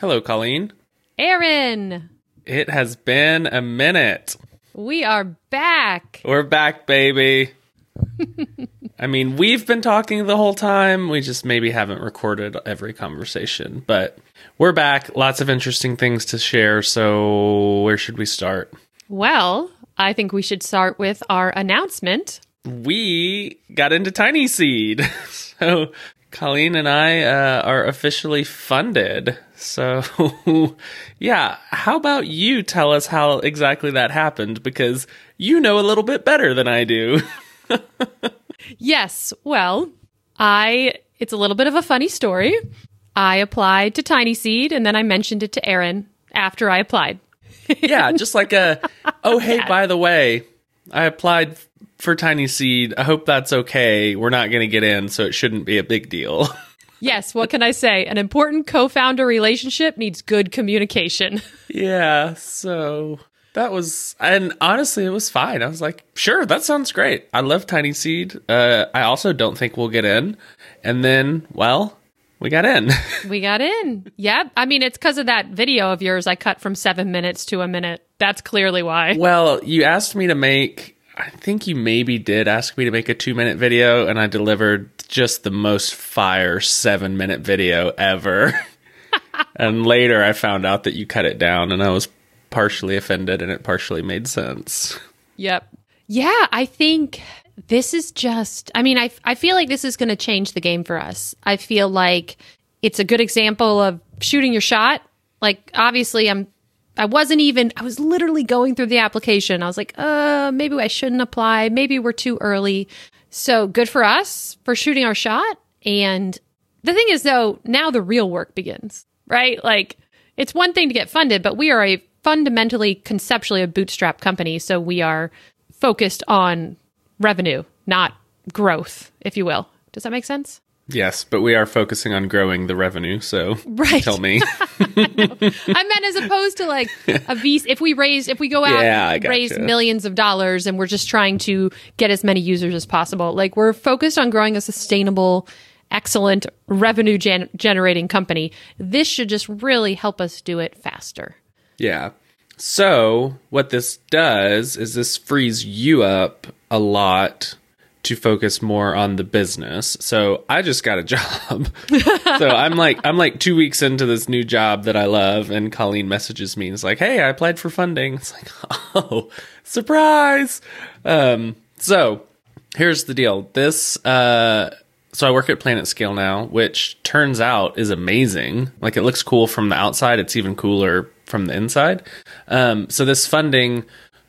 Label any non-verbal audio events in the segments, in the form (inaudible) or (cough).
Hello, Colleen. Aaron, It has been a minute. we are back. We're back, baby. (laughs) I mean, we've been talking the whole time. We just maybe haven't recorded every conversation, but we're back. Lots of interesting things to share. So, where should we start? Well, I think we should start with our announcement. We got into Tiny Seed. (laughs) so, Colleen and I uh, are officially funded. So, (laughs) yeah, how about you tell us how exactly that happened? Because you know a little bit better than I do. (laughs) Yes, well, I it's a little bit of a funny story. I applied to Tiny Seed and then I mentioned it to Aaron after I applied. yeah, just like a, (laughs) oh, hey, by the way, I applied for Tiny Seed. I hope that's okay. We're not going to get in, so it shouldn't be a big deal. (laughs) Yes, what can I say? An important co-founder relationship needs good communication. (laughs) yeah, so that was, and honestly, it was fine. I was like, sure, that sounds great. I love Tiny Seed. Uh, I also don't think we'll get in. And then, well, we got in. (laughs) we got in. Yep. I mean, it's because of that video of yours I cut from seven minutes to a minute. That's clearly why. well, you asked me to make, I think you maybe did ask me to make a two minute video, and I delivered just the most fire seven minute video ever. (laughs) and later I found out that you cut it down, and I was partially offended, and it partially made sense. Yep. Yeah, I think this is just, I mean, I, I feel like this is going to change the game for us. I feel like it's a good example of shooting your shot. Like, obviously, I'm, I wasn't even, I was literally going through the application. I was like, uh, maybe I shouldn't apply. Maybe we're too early. So good for us for shooting our shot. And the thing is, though, now the real work begins, right? Like, it's one thing to get funded, but we are a fundamentally, conceptually, a bootstrap company. So we are focused on revenue, not growth, if you will. Does that make sense? Yes, but we are focusing on growing the revenue, so Right. tell me. (laughs) I meant as opposed to like a VC. If we raise, if we go out Yeah, I and raise gotcha. millions of dollars and we're just trying to get as many users as possible, like we're focused on growing a sustainable, excellent revenue gen- generating company. This should just really help us do it faster. Yeah. So, what this does is this frees you up a lot to focus more on the business. So, I just got a (laughs) job. so, I'm like I'm like 2 weeks into this new job that I love and Colleen messages me and is like, "Hey, I applied for funding." It's like, (laughs) "Oh, surprise." Um, so, here's the deal. This uh so I work at Planet Scale now, which turns out is amazing. Like it looks cool from the outside, it's even cooler from the inside. Um, so this funding,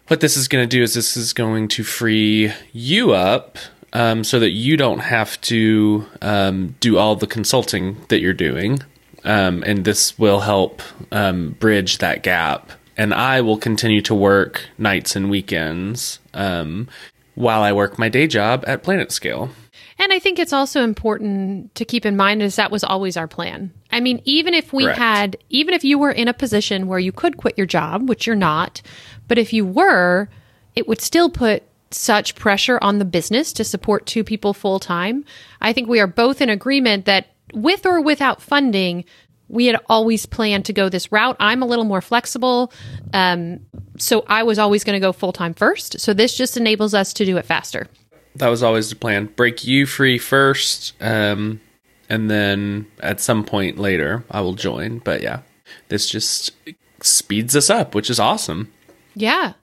what this is going to do is this is going to free you up um, so that you don't have to um, do all the consulting that you're doing, um, and this will help um, bridge that gap. And I will continue to work nights and weekends um, while I work my day job at Planet Scale. And I think it's also important to keep in mind is that was always our plan. I mean, even if we Correct. had, even if you were in a position where you could quit your job, which you're not, but if you were, it would still put such pressure on the business to support two people full time. I think we are both in agreement that with or without funding, we had always planned to go this route. I'm a little more flexible. Um, so I was always going to go full time first. So this just enables us to do it faster. That was always the plan. Break you free first, um, and then at some point later, I will join. But yeah, this just speeds us up, which is awesome. Yeah.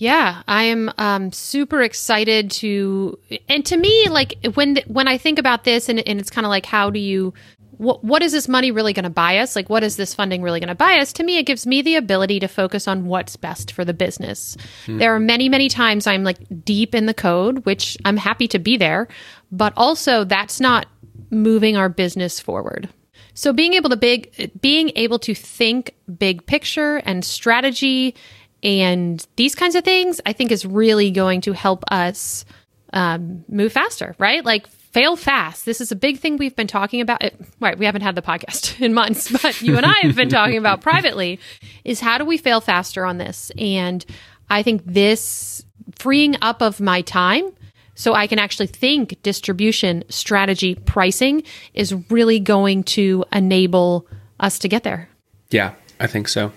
Yeah, I am um, super excited to, and to me, like when when I think about this, and, and it's kind of like, how do you, what what is this money really going to buy us? Like, what is this funding really going to buy us? To me, it gives me the ability to focus on what's best for the business. There are many many times I'm like deep in the code, which I'm happy to be there, but also that's not moving our business forward. So being able to big being able to think big picture and strategy and these kinds of things, I think is really going to help us um, move faster, right? Like fail fast. This is a big thing we've been talking about. It, right, we haven't had the podcast (laughs) in months, but you and I have been talking about privately. Is how do we fail faster on this? And I think this freeing up of my time so I can actually think distribution, strategy, pricing is really going to enable us to get there. Yeah, I think so.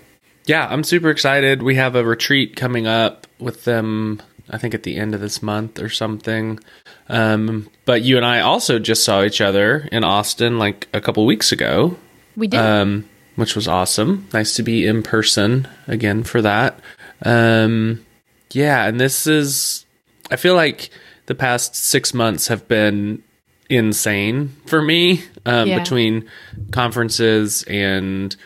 Yeah, I'm super excited. We have a retreat coming up with them, I think at the end of this month or something. Um, but you and I also just saw each other in Austin like a couple weeks ago, We did. um, which was awesome. Nice to be in person again for that. Um, yeah, and this is, I feel like the past six months have been insane for me um, Yeah. between conferences and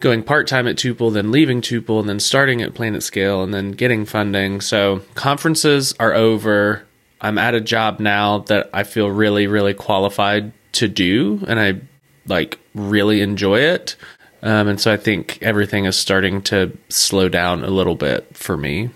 going part time at Tuple, then leaving Tuple, and then starting at Planet Scale, and then getting funding. So conferences are over. I'm at a job now that I feel really, really qualified to do, and I like really enjoy it. Um, and so I think everything is starting to slow down a little bit for me.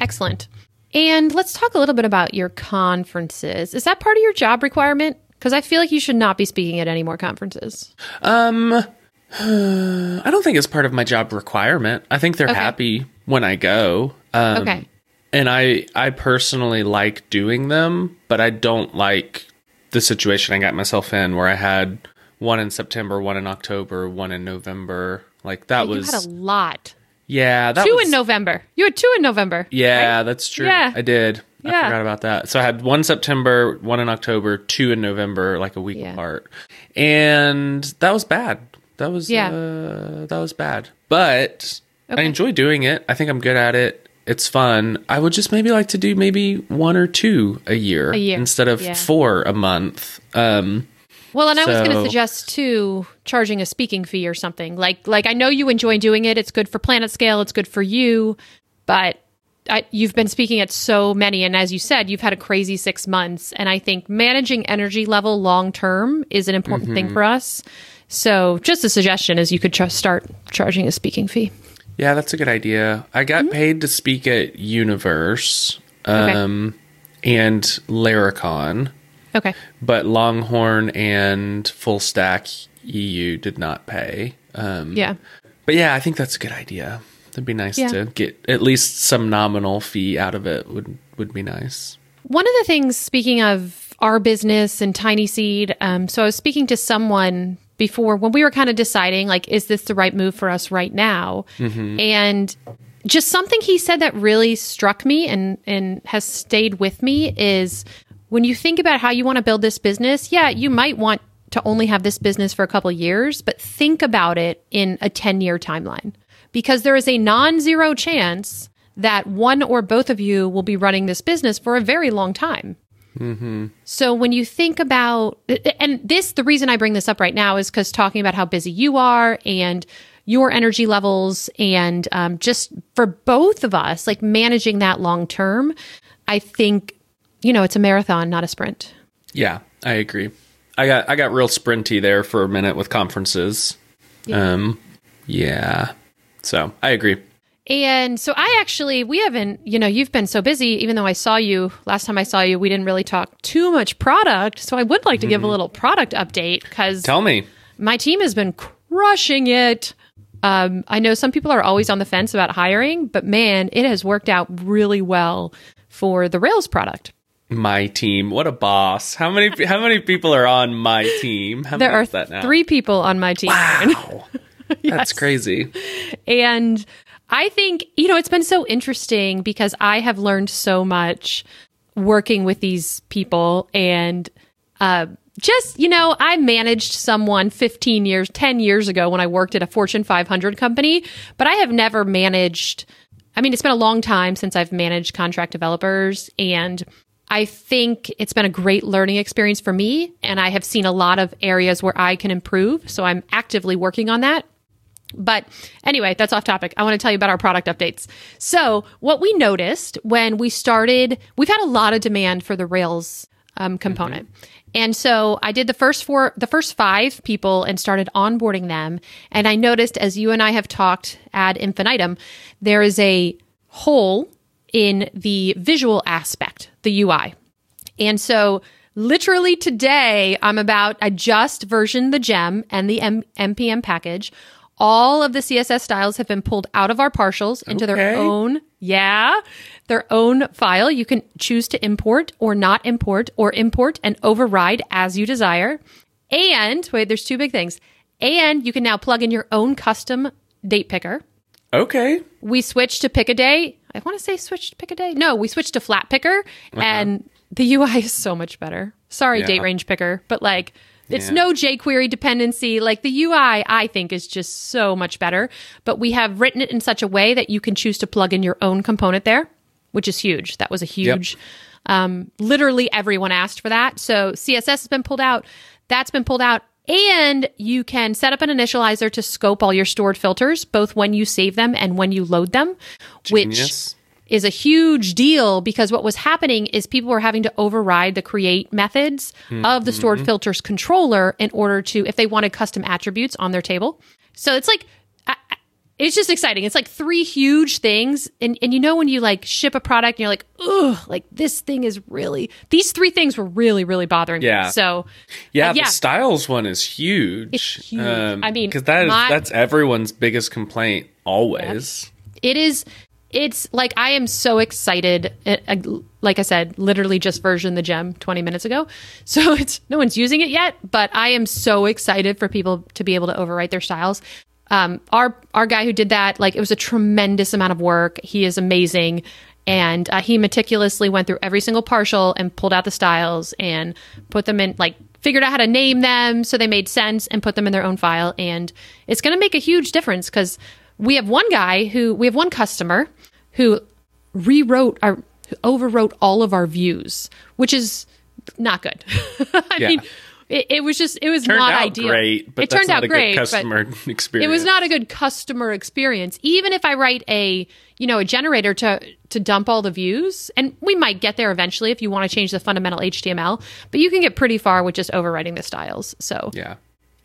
Excellent. And let's talk a little bit about your conferences. Is that part of your job requirement? Because I feel like you should not be speaking at any more conferences. Um, (sighs) I don't think it's part of my job requirement. I think they're Okay. happy when I go. Um, Okay. and I I personally like doing them, but I don't like the situation I got myself in where I had one in September, one in October, one in November. Like that you was had a lot. yeah, that Two was in November. You had two in November. Yeah, that's true. Yeah. I did. I Yeah. forgot about that. So I had one September, one in October, two in November, like a week Yeah. apart. And that was bad. That was Yeah. uh, that was bad. But I enjoy doing it. I think I'm good at it. It's fun. I would just maybe like to do maybe one or two a year, A year. instead of Yeah. four a month. Um Well, and I was going to suggest too charging a speaking fee or something. Like like I know you enjoy doing it. It's good for Planet Scale, it's good for you, but I, you've been speaking at so many and as you said, you've had a crazy 6 months and I think managing energy level long term is an important thing for us. So, just a suggestion is you could just start charging a speaking fee. Yeah, that's a good idea. I got paid to speak at Universe um, and Laracon. Okay. but Longhorn and Full Stack EU did not pay. Um, Yeah. but yeah, I think that's a good idea. It'd be nice Yeah. to get at least some nominal fee out of it. Would would be nice. One of the things, speaking of our business and Tiny Seed, um, so I was speaking to someone before when we were kind of deciding, like, is this the right move for us right now? Mm-hmm. And just something he said that really struck me and and has stayed with me is when you think about how you want to build this business, yeah, you might want to only have this business for a couple of years, but think about it in a 10 year timeline because there is a non zero chance that one or both of you will be running this business for a very long time. So when you think about, and this, the reason I bring this up right now is because talking about how busy you are and your energy levels, and um, just for both of us, like managing that long term, I think, you know, it's a marathon, not a sprint. Yeah, I agree. I got I got real sprinty there for a minute with conferences. Um, yeah. So I agree. And so I actually, we haven't, you know, you've been so busy, even though I saw you last time I saw you, we didn't really talk too much product. So I would like to give a little product update because Tell me. my team has been crushing it. Um, I know some people are always on the fence about hiring, but man, it has worked out really well for the Rails product. My team. What a boss. How many (laughs) how many people are on my team? How There many are that now? three people on my team. Wow. (laughs) That's crazy. And I think, you know, it's been so interesting because I have learned so much working with these people and uh, just, you know, I managed someone 15 years, 10 years ago when I worked at a Fortune 500 company, but I have never managed. I mean, it's been a long time since I've managed contract developers and I think it's been a great learning experience for me and I have seen a lot of areas where I can improve. So I'm actively working on that. But anyway, that's off topic. I want to tell you about our product updates. So, what we noticed when we started, we've had a lot of demand for the Rails um, component. And so I did the first four, the first five people and started onboarding them. And I noticed as you and I have talked ad infinitum, there is a hole in the visual aspect, the UI. And so literally today, I'm about, I just versioned the gem and the M- NPM package. All of the CSS styles have been pulled out of our partials into their own, yeah, their own file. You can choose to import or not import or import and override as you desire. And wait, there's two big things. And you can now plug in your own custom date picker. Okay. We switched to Pikaday. I want to say switched to Pikaday. No, we switched to flatpickr uh-huh. and the UI is so much better. Sorry, Yeah. date range picker, but like it's Yeah. no jQuery dependency. Like the UI, I think is just so much better. But we have written it in such a way that you can choose to plug in your own component there, which is huge. That was a huge. Um, literally everyone asked for that. So CSS has been pulled out. That's been pulled out. And you can set up an initializer to scope all your stored filters, both when you save them and when you load them, which Genius. Is a huge deal because what was happening is people were having to override the create methods of the stored filters controller in order to, if they wanted custom attributes on their table. So it's like, it's just exciting. It's like three huge things. And, and you know, when you like ship a product and you're like, ugh, like this thing is really, these three things were really, really bothering Yeah. me. So Yeah, Uh, yeah. the styles one is huge. It's huge. I mean, because that is my- that's everyone's biggest complaint always. it is it's like i am so excited uh, like i said literally just version the gem 20 minutes ago. (laughs) So it's no one's using it yet but i am so excited for people to be able to overwrite their styles. Um, our our guy who did that like it was a tremendous amount of work. He is amazing. And uh, he meticulously went through every single partial and pulled out the styles and put them in like figured out how to name them so they made sense and put them in their own file. And it's going to make a huge difference because we have one guy who we have one customer who rewrote our who overwrote all of our views which is not good (laughs) i Yeah. mean it, it was just it was Turned not out ideal great, but it turned not out a great good customer experience. (laughs) it was not a good customer experience even if i write a you know a generator to to dump all the views and we might get there eventually if you want to change the fundamental html but you can get pretty far with just overwriting the styles so Yeah.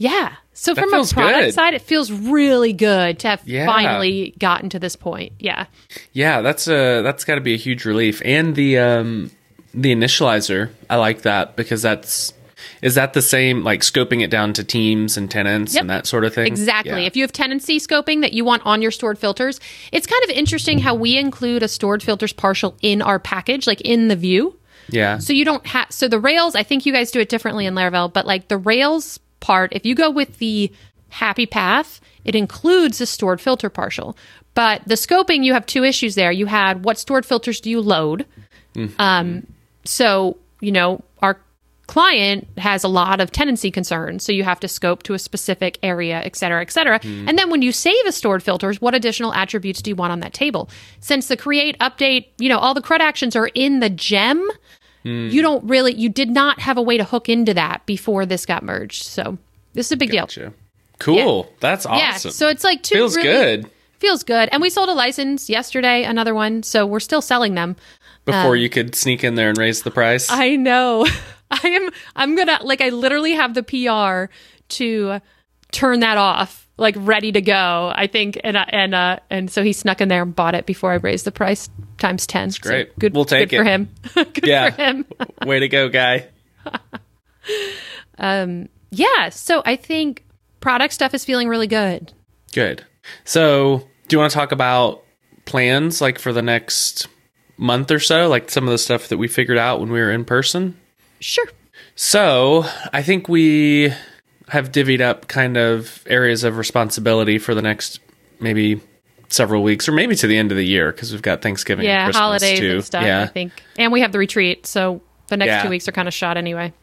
Yeah so from a product good. side it feels really good to have Yeah. finally gotten to this point yeah Yeah, that's a that's got to be a huge relief. And the um the initializer, I like that because that's is that the same like scoping it down to teams and tenants Yep. and that sort of thing. Exactly. Yeah. If you have tenancy scoping that you want on your stored filters, it's kind of interesting how we include a stored filters partial in our package, like in the view. yeah. So you don't have so the Rails, I think you guys do it differently in Laravel, but like the Rails part, if you go with the happy path, it includes the stored filter partial. But the scoping, you have two issues there. You had what stored filters do you load? Um, so, you know, our client has a lot of tenancy concerns. So you have to scope to a specific area, et cetera, et cetera. And then when you save a stored filters, what additional attributes do you want on that table? Since the create, update, you know, all the CRUD actions are in the gem, Hmm. you don't really, you did not have a way to hook into that before this got merged. So this is a big deal. Gotcha. Cool. That's awesome. Yeah. So it's like two feels really- good Feels good. And we sold a license yesterday, another one. So we're still selling them. before um, you could sneak in there and raise the price. I know. (laughs) I am I'm gonna like I literally have the PR to turn that off, like ready to go. I think and uh, and uh and so he snuck in there and bought it before I raised the price times ten. That's great. good. We'll take good for him. (laughs) good Yeah. for him. (laughs) Way to go, guy. (laughs) um. Yeah. So I think product stuff is feeling really good. Good. So, do you want to talk about plans like for the next month or so, like some of the stuff that we figured out when we were in person? Sure. So, I think we have divvied up kind of areas of responsibility for the next maybe several weeks or maybe to the end of the year because we've got Thanksgiving and Yeah, Christmas holidays too. and stuff. Yeah. I think, and we have the retreat, so the next Yeah. two weeks are kind of shot anyway.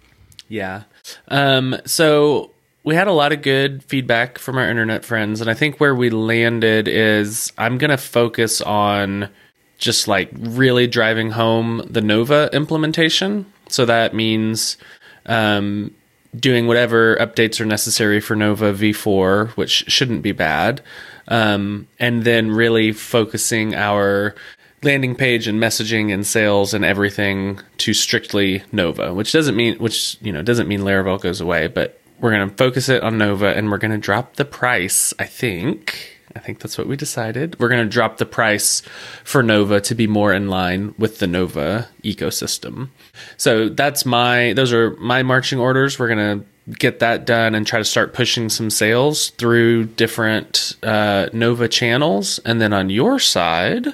Yeah. Um, so we had a lot of good feedback from our internet friends, and I think where we landed is I'm going to focus on just like really driving home the Nova implementation. So that means um, doing whatever updates are necessary for Nova V4, which shouldn't be bad, um, and then really focusing our landing page and messaging and sales and everything to strictly Nova, which doesn't mean which you know doesn't mean Laravel goes away, but we're going to focus it on Nova and we're going to drop the price. I think. I think that's what we decided. We're going to drop the price for Nova to be more in line with the Nova ecosystem. So that's my those are my marching orders. We're going to get that done and try to start pushing some sales through different uh, Nova channels. And then on your side,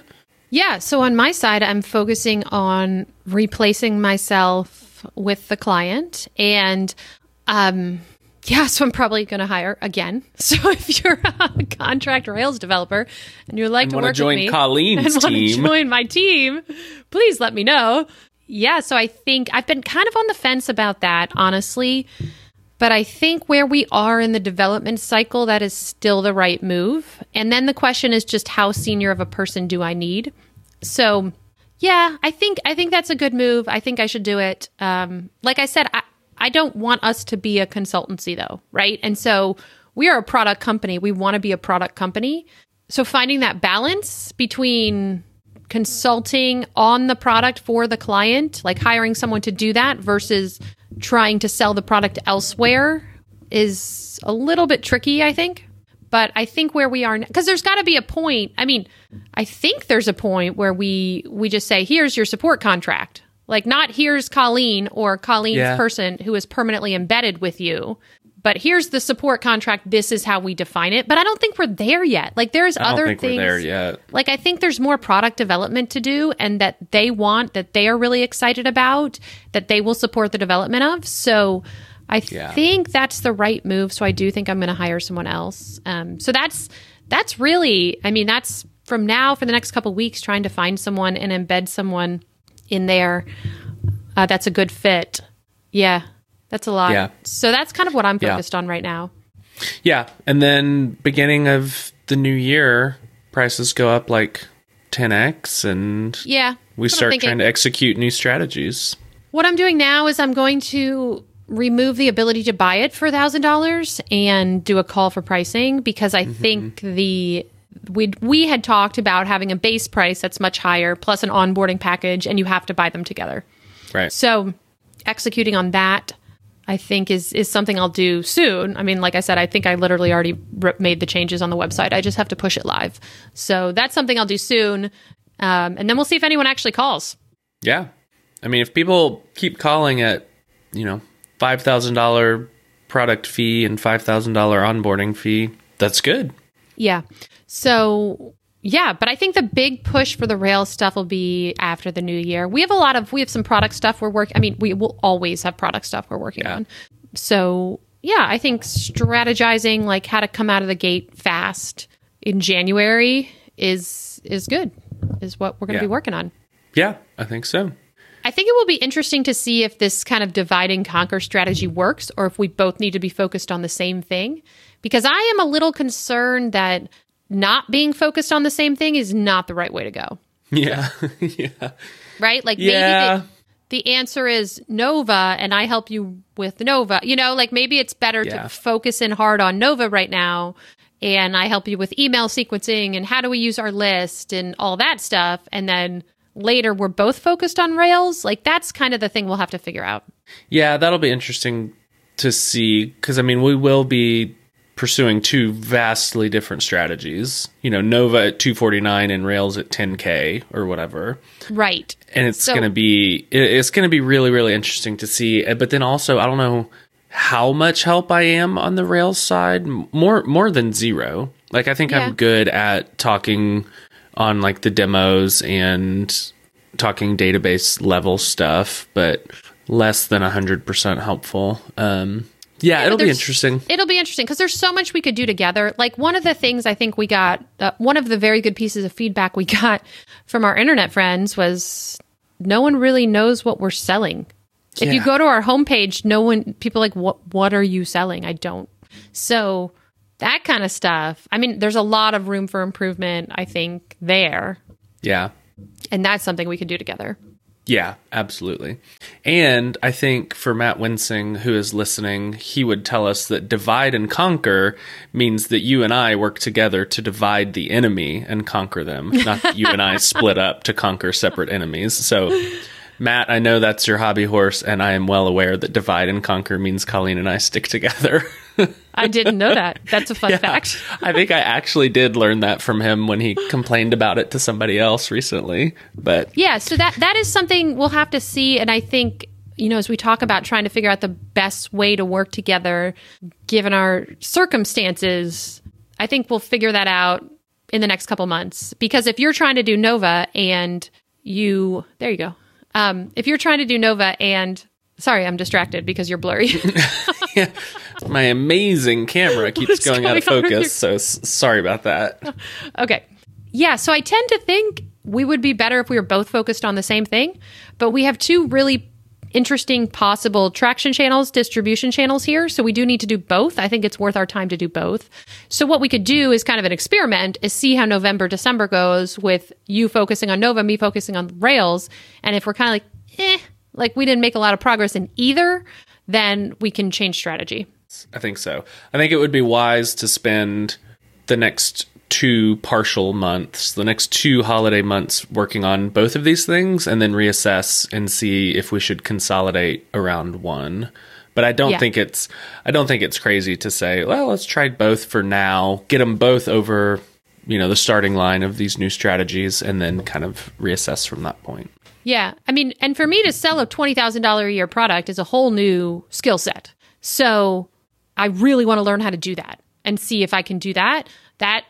Yeah. So on my side, I'm focusing on replacing myself with the client and um, yeah, so I'm probably going to hire again. (laughs) So if you're a contract Rails developer and you'd like And to work join with me Colleen's and want to join my team, please let me know. Yeah, so I think I've been kind of on the fence about that, honestly. But I think where we are in the development cycle, that is still the right move. And then the question is just how senior of a person do I need? So yeah, I think I think that's a good move. I think I should do it. Um, like I said, I, I don't want us to be a consultancy though, right? And so we are a product company. We want to be a product company. So finding that balance between consulting on the product for the client, like hiring someone to do that versus trying to sell the product elsewhere is a little bit tricky, I think. But I think where we are because there's got to be a point. I mean, I think there's a point where we we just say, "Here's your support contract." Like not here's Colleen or Colleen's Yeah. person who is permanently embedded with you, but here's the support contract. This is how we define it. But I don't think we're there yet. Like there's I don't other think things we're there yet. like I think there's more product development to do and that they want that they are really excited about that they will support the development of. So I Yeah. think that's the right move. So I do think I'm going to hire someone else. Um, so that's that's really I mean that's from now for the next couple weeks trying to find someone and embed someone in there uh, that's a good fit. Yeah. That's a lot. Yeah. So that's kind of what I'm Yeah. focused on right now. Yeah, and then beginning of the new year, prices go up like 10x, and Yeah. we That's what I'm start trying to execute new strategies. What I'm doing now is I'm going to remove the ability to buy it for $1000 and do a call for pricing because I think the we we had talked about having a base price that's much higher plus an onboarding package and you have to buy them together. Right. So executing on that I think is is something I'll do soon. I mean, like I said, I think I literally already made the changes on the website. I just have to push it live. So that's something I'll do soon. Um, and then we'll see if anyone actually calls. Yeah. I mean, if people keep calling at, you know, $5,000 product fee and $5,000 onboarding fee, that's good. Yeah. So yeah, but I think the big push for the Rails stuff will be after the new year. We have a lot of we have some product stuff we're working. I mean, we will always have product stuff we're working Yeah. on. So yeah, I think strategizing like how to come out of the gate fast in January is is good. Is what we're going to Yeah. be working on. Yeah, I think so. I think it will be interesting to see if this kind of divide and conquer strategy works or if we both need to be focused on the same thing. Because I am a little concerned that not being focused on the same thing is not the right way to go. (laughs) Yeah. (laughs) yeah. Right? Like Yeah. maybe the, the answer is Nova and I help you with Nova. You know, like maybe it's better Yeah. to focus in hard on Nova right now and I help you with email sequencing and how do we use our list and all that stuff. And then later we're both focused on Rails. Like that's kind of the thing we'll have to figure out. Yeah, that'll be interesting to see because I mean we will be pursuing two vastly different strategies. You know, Nova at 249 and Rails at 10k or whatever. Right. And it's So- going to be it's going to be really really interesting to see. Uh, But then also I don't know how much help I am on the Rails side. More more than zero. Like I think Yeah. I'm good at talking on like the demos and talking database level stuff, but less than 100% helpful. Um, yeah, it'll be interesting. It'll be interesting because there's so much we could do together. Like one of the things I think we got, uh, one of the very good pieces of feedback we (laughs) got from our internet friends was no one really knows what we're selling. If you go to our homepage, no one, people are like, what, what are you selling? I don't. So that kind of stuff. I mean, there's a lot of room for improvement, I think, there. Yeah. And that's something we could do together. Yeah, absolutely. And I think for Matt Wensing, who is listening, he would tell us that divide and conquer means that you and I work together to divide the enemy and conquer them, not that you and I (laughs) split up to conquer separate enemies. So, Matt, I know that's your hobby horse, and I am well aware that divide and conquer means Colleen and I stick together. (laughs) I didn't know that. That's a fun fact. I think I actually did learn that from him when he complained about it to somebody else recently. But Yeah, so that that is something we'll have to see and I think you know as we talk about trying to figure out the best way to work together given our circumstances, I think we'll figure that out in the next couple months because if you're trying to do Nova and you there you go. Um if you're trying to do Nova and sorry, I'm distracted because you're blurry. my (laughs) (laughs) my amazing camera (laughs) keeps is going, out of going focus. So s- sorry about that. Okay. Yeah, so I tend to think we would be better if we were both focused on the same thing, but we have two really interesting possible traction channels, distribution channels here, so we do need to do both. I think it's worth our time to do both. So what we could do is kind of an experiment is see how November December goes with you focusing on Nova, me focusing on Rails, and if we're kind of like eh, like we didn't make a lot of progress in either, then we can change strategy. I think so. I think it would be wise to spend the next two partial months, the next two holiday months working on both of these things and then reassess and see if we should consolidate around one. But I don't Yeah. think it's I don't think it's crazy to say, well, let's try both for now, get them both over, you know, the starting line of these new strategies and then kind of reassess from that point. Yeah. I mean, and for me to sell a $20,000 a year product is a whole new skill set. So I really want to learn how to do that and see if I can do that. That,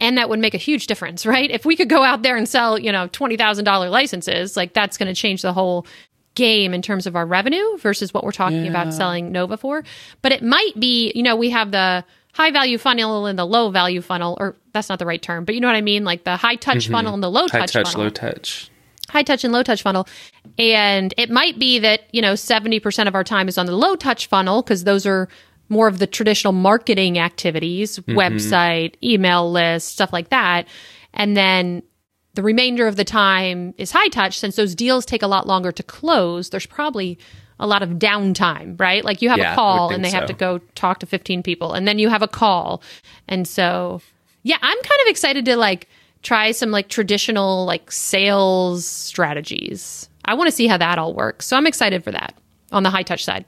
and that would make a huge difference, right? If we could go out there and sell, you know, $20,000 licenses, like that's going to change the whole game in terms of our revenue versus what we're talking about selling Nova for. But it might be, you know, we have the high value funnel and the low value funnel, or that's not the right term, but you know what I mean? Like the high touch mm-hmm. funnel and the low High touch, touch, funnel low touch. High touch and low touch funnel. And it might be that, you know, 70% of our time is on the low touch funnel because those are more of the traditional marketing activities, website, email list, stuff like that. And then the remainder of the time is high touch since those deals take a lot longer to close. There's probably a lot of downtime, right? Like you have Yeah, a call and they think have to go talk to 15 people and then you have a call. And so, yeah, I'm kind of excited to like try some like traditional like sales strategies. I want to see how that all works. So I'm excited for that on the high touch side.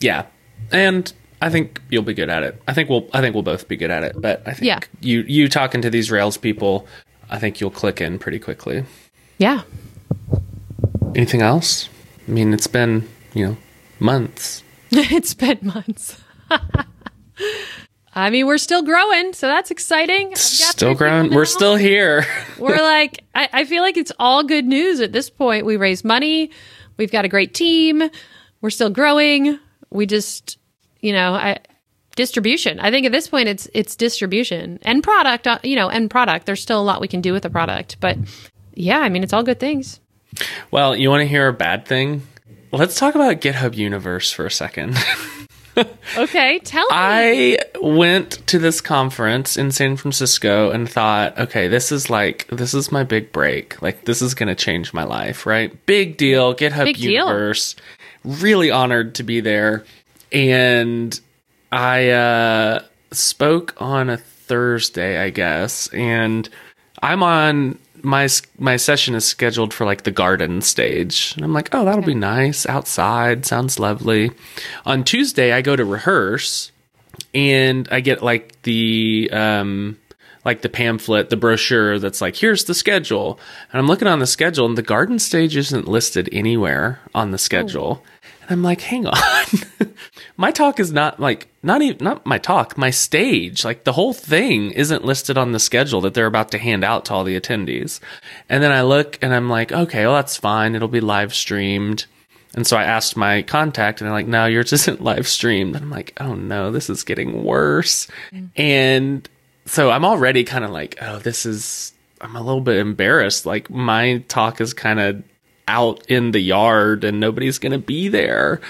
Yeah, and I think you'll be good at it. I think we'll I think we'll both be good at it. But I think Yeah. you you talking to these Rails people, I think you'll click in pretty quickly. Yeah. Anything else? I mean, it's been you know months. (laughs) it's been months. (laughs) I mean, we're still growing, so that's exciting. Still growing. We're still here. (laughs) we're like I, I feel like it's all good news at this point we raise money we've got a great team we're still growing we just you know i distribution i think at this point it's it's distribution and product uh, you know and product there's still a lot we can do with the product but yeah i mean it's all good things well, you want to hear a bad thing? Let's talk about GitHub Universe for a second. (laughs) okay tell me I went to this conference in San Francisco and thought, okay, this is like this is my big break. Like this is going to change my life, right? Big deal, GitHub Big deal. Universe. Really honored to be there. And I uh spoke on a Thursday, I guess, and I'm on my my session is scheduled for like the garden stage. And I'm like, "Oh, that'll be nice outside. Sounds lovely." On Tuesday, I go to rehearse and I get like the um like the pamphlet, the brochure that's like, here's the schedule. And I'm looking on the schedule and the garden stage isn't listed anywhere on the schedule. And I'm like, hang on. (laughs) my talk is not like not even not my talk, my stage. Like the whole thing isn't listed on the schedule that they're about to hand out to all the attendees. And then I look and I'm like, okay, well that's fine. It'll be live streamed. And so I asked my contact, and they're like, "No, yours (laughs) isn't live streamed." And I'm like, "Oh no, this is getting worse." And so I'm already kind of like, "Oh, this is." I'm a little bit embarrassed. Like my talk is kind of out in the yard, and nobody's gonna be there.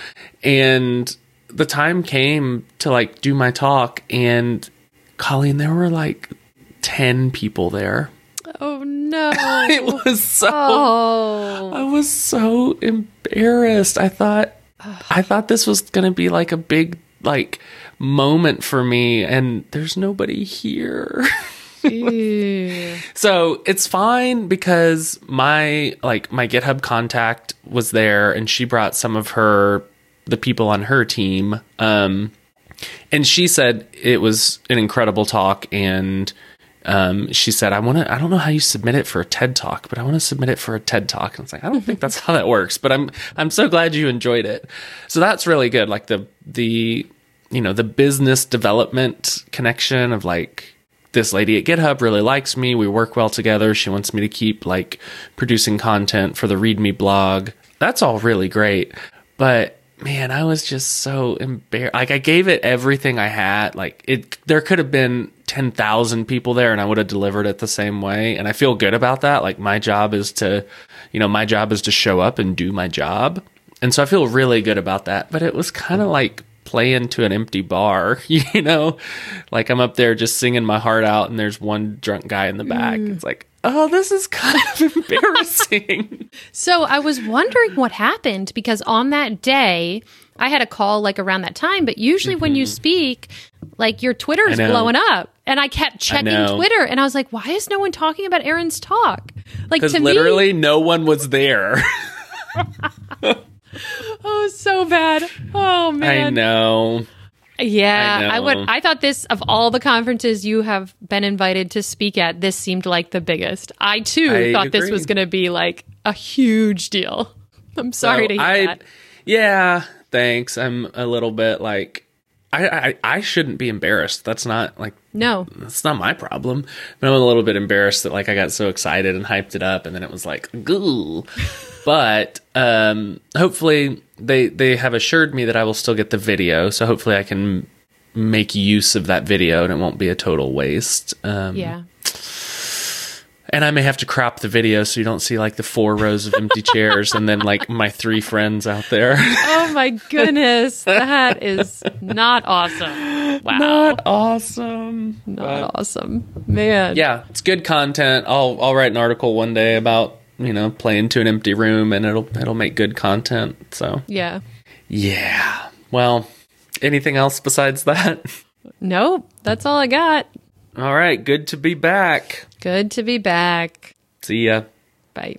And the time came to like do my talk, and Colleen, there were like ten people there. Oh no (laughs) It was so oh I was so embarrassed. I thought I thought this was going to be like a big like moment for me and there's nobody here. (laughs) So, it's fine because my like my GitHub contact was there and she brought some of her the people on her team um and she said it was an incredible talk and um, she said, I want to, I don't know how you submit it for a TED talk, but I want to submit it for a TED talk. And it's like, I don't think that's how that works, but I'm, I'm so glad you enjoyed it. So that's really good. Like the, the, you know, the business development connection of like, this lady at GitHub really likes me. We work well together. She wants me to keep like producing content for the README blog. That's all really great. But man, I was just so embarrassed. Like I gave it everything I had. Like it, there could have been ten thousand people there, and I would have delivered it the same way. And I feel good about that. Like my job is to, you know, my job is to show up and do my job, and so I feel really good about that. But it was kind of like playing to an empty bar, (laughs) you know, like I'm up there just singing my heart out, and there's one drunk guy in the back. Mm. It's like. Oh, this is kind of (laughs) embarrassing. So I was wondering what happened because on that day, I had a call like around that time, but usually when you mm-hmm. speak, like your Twitter is. I know. blowing up. And I kept checking know. Twitter and I was like, why is no one talking about Aaron's talk? Like to literally no one was there. (laughs) oh, so bad. Oh man. I know. Yeah, I I, would. I thought this of all the conferences you have been invited to speak at, this seemed like the biggest. I too I thought this was going to be like a huge deal. (laughs) I'm sorry So to hear I, that. Yeah, thanks. I'm a little bit like I, I I shouldn't be embarrassed. That's not like No, that's not my problem. But I'm a little bit embarrassed that like I got so excited and hyped it up and then it was like goo. (laughs) but um hopefully they they have assured me that I will still get the video, so hopefully I can make use of that video and it won't be a total waste. Um yeah. And I may have to crop the video so you don't see like the four rows of empty (laughs) chairs and then like my three friends out there. Oh my goodness, that is not awesome. Wow, Not awesome. not awesome, man. Yeah, it's good content. I'll I'll write an article one day about, you know, playing to an empty room and it'll it'll make good content. So, yeah. yeah. Well, anything else besides that? Nope, that's all I got. All right, good to be back. Good to be back. See ya. Bye.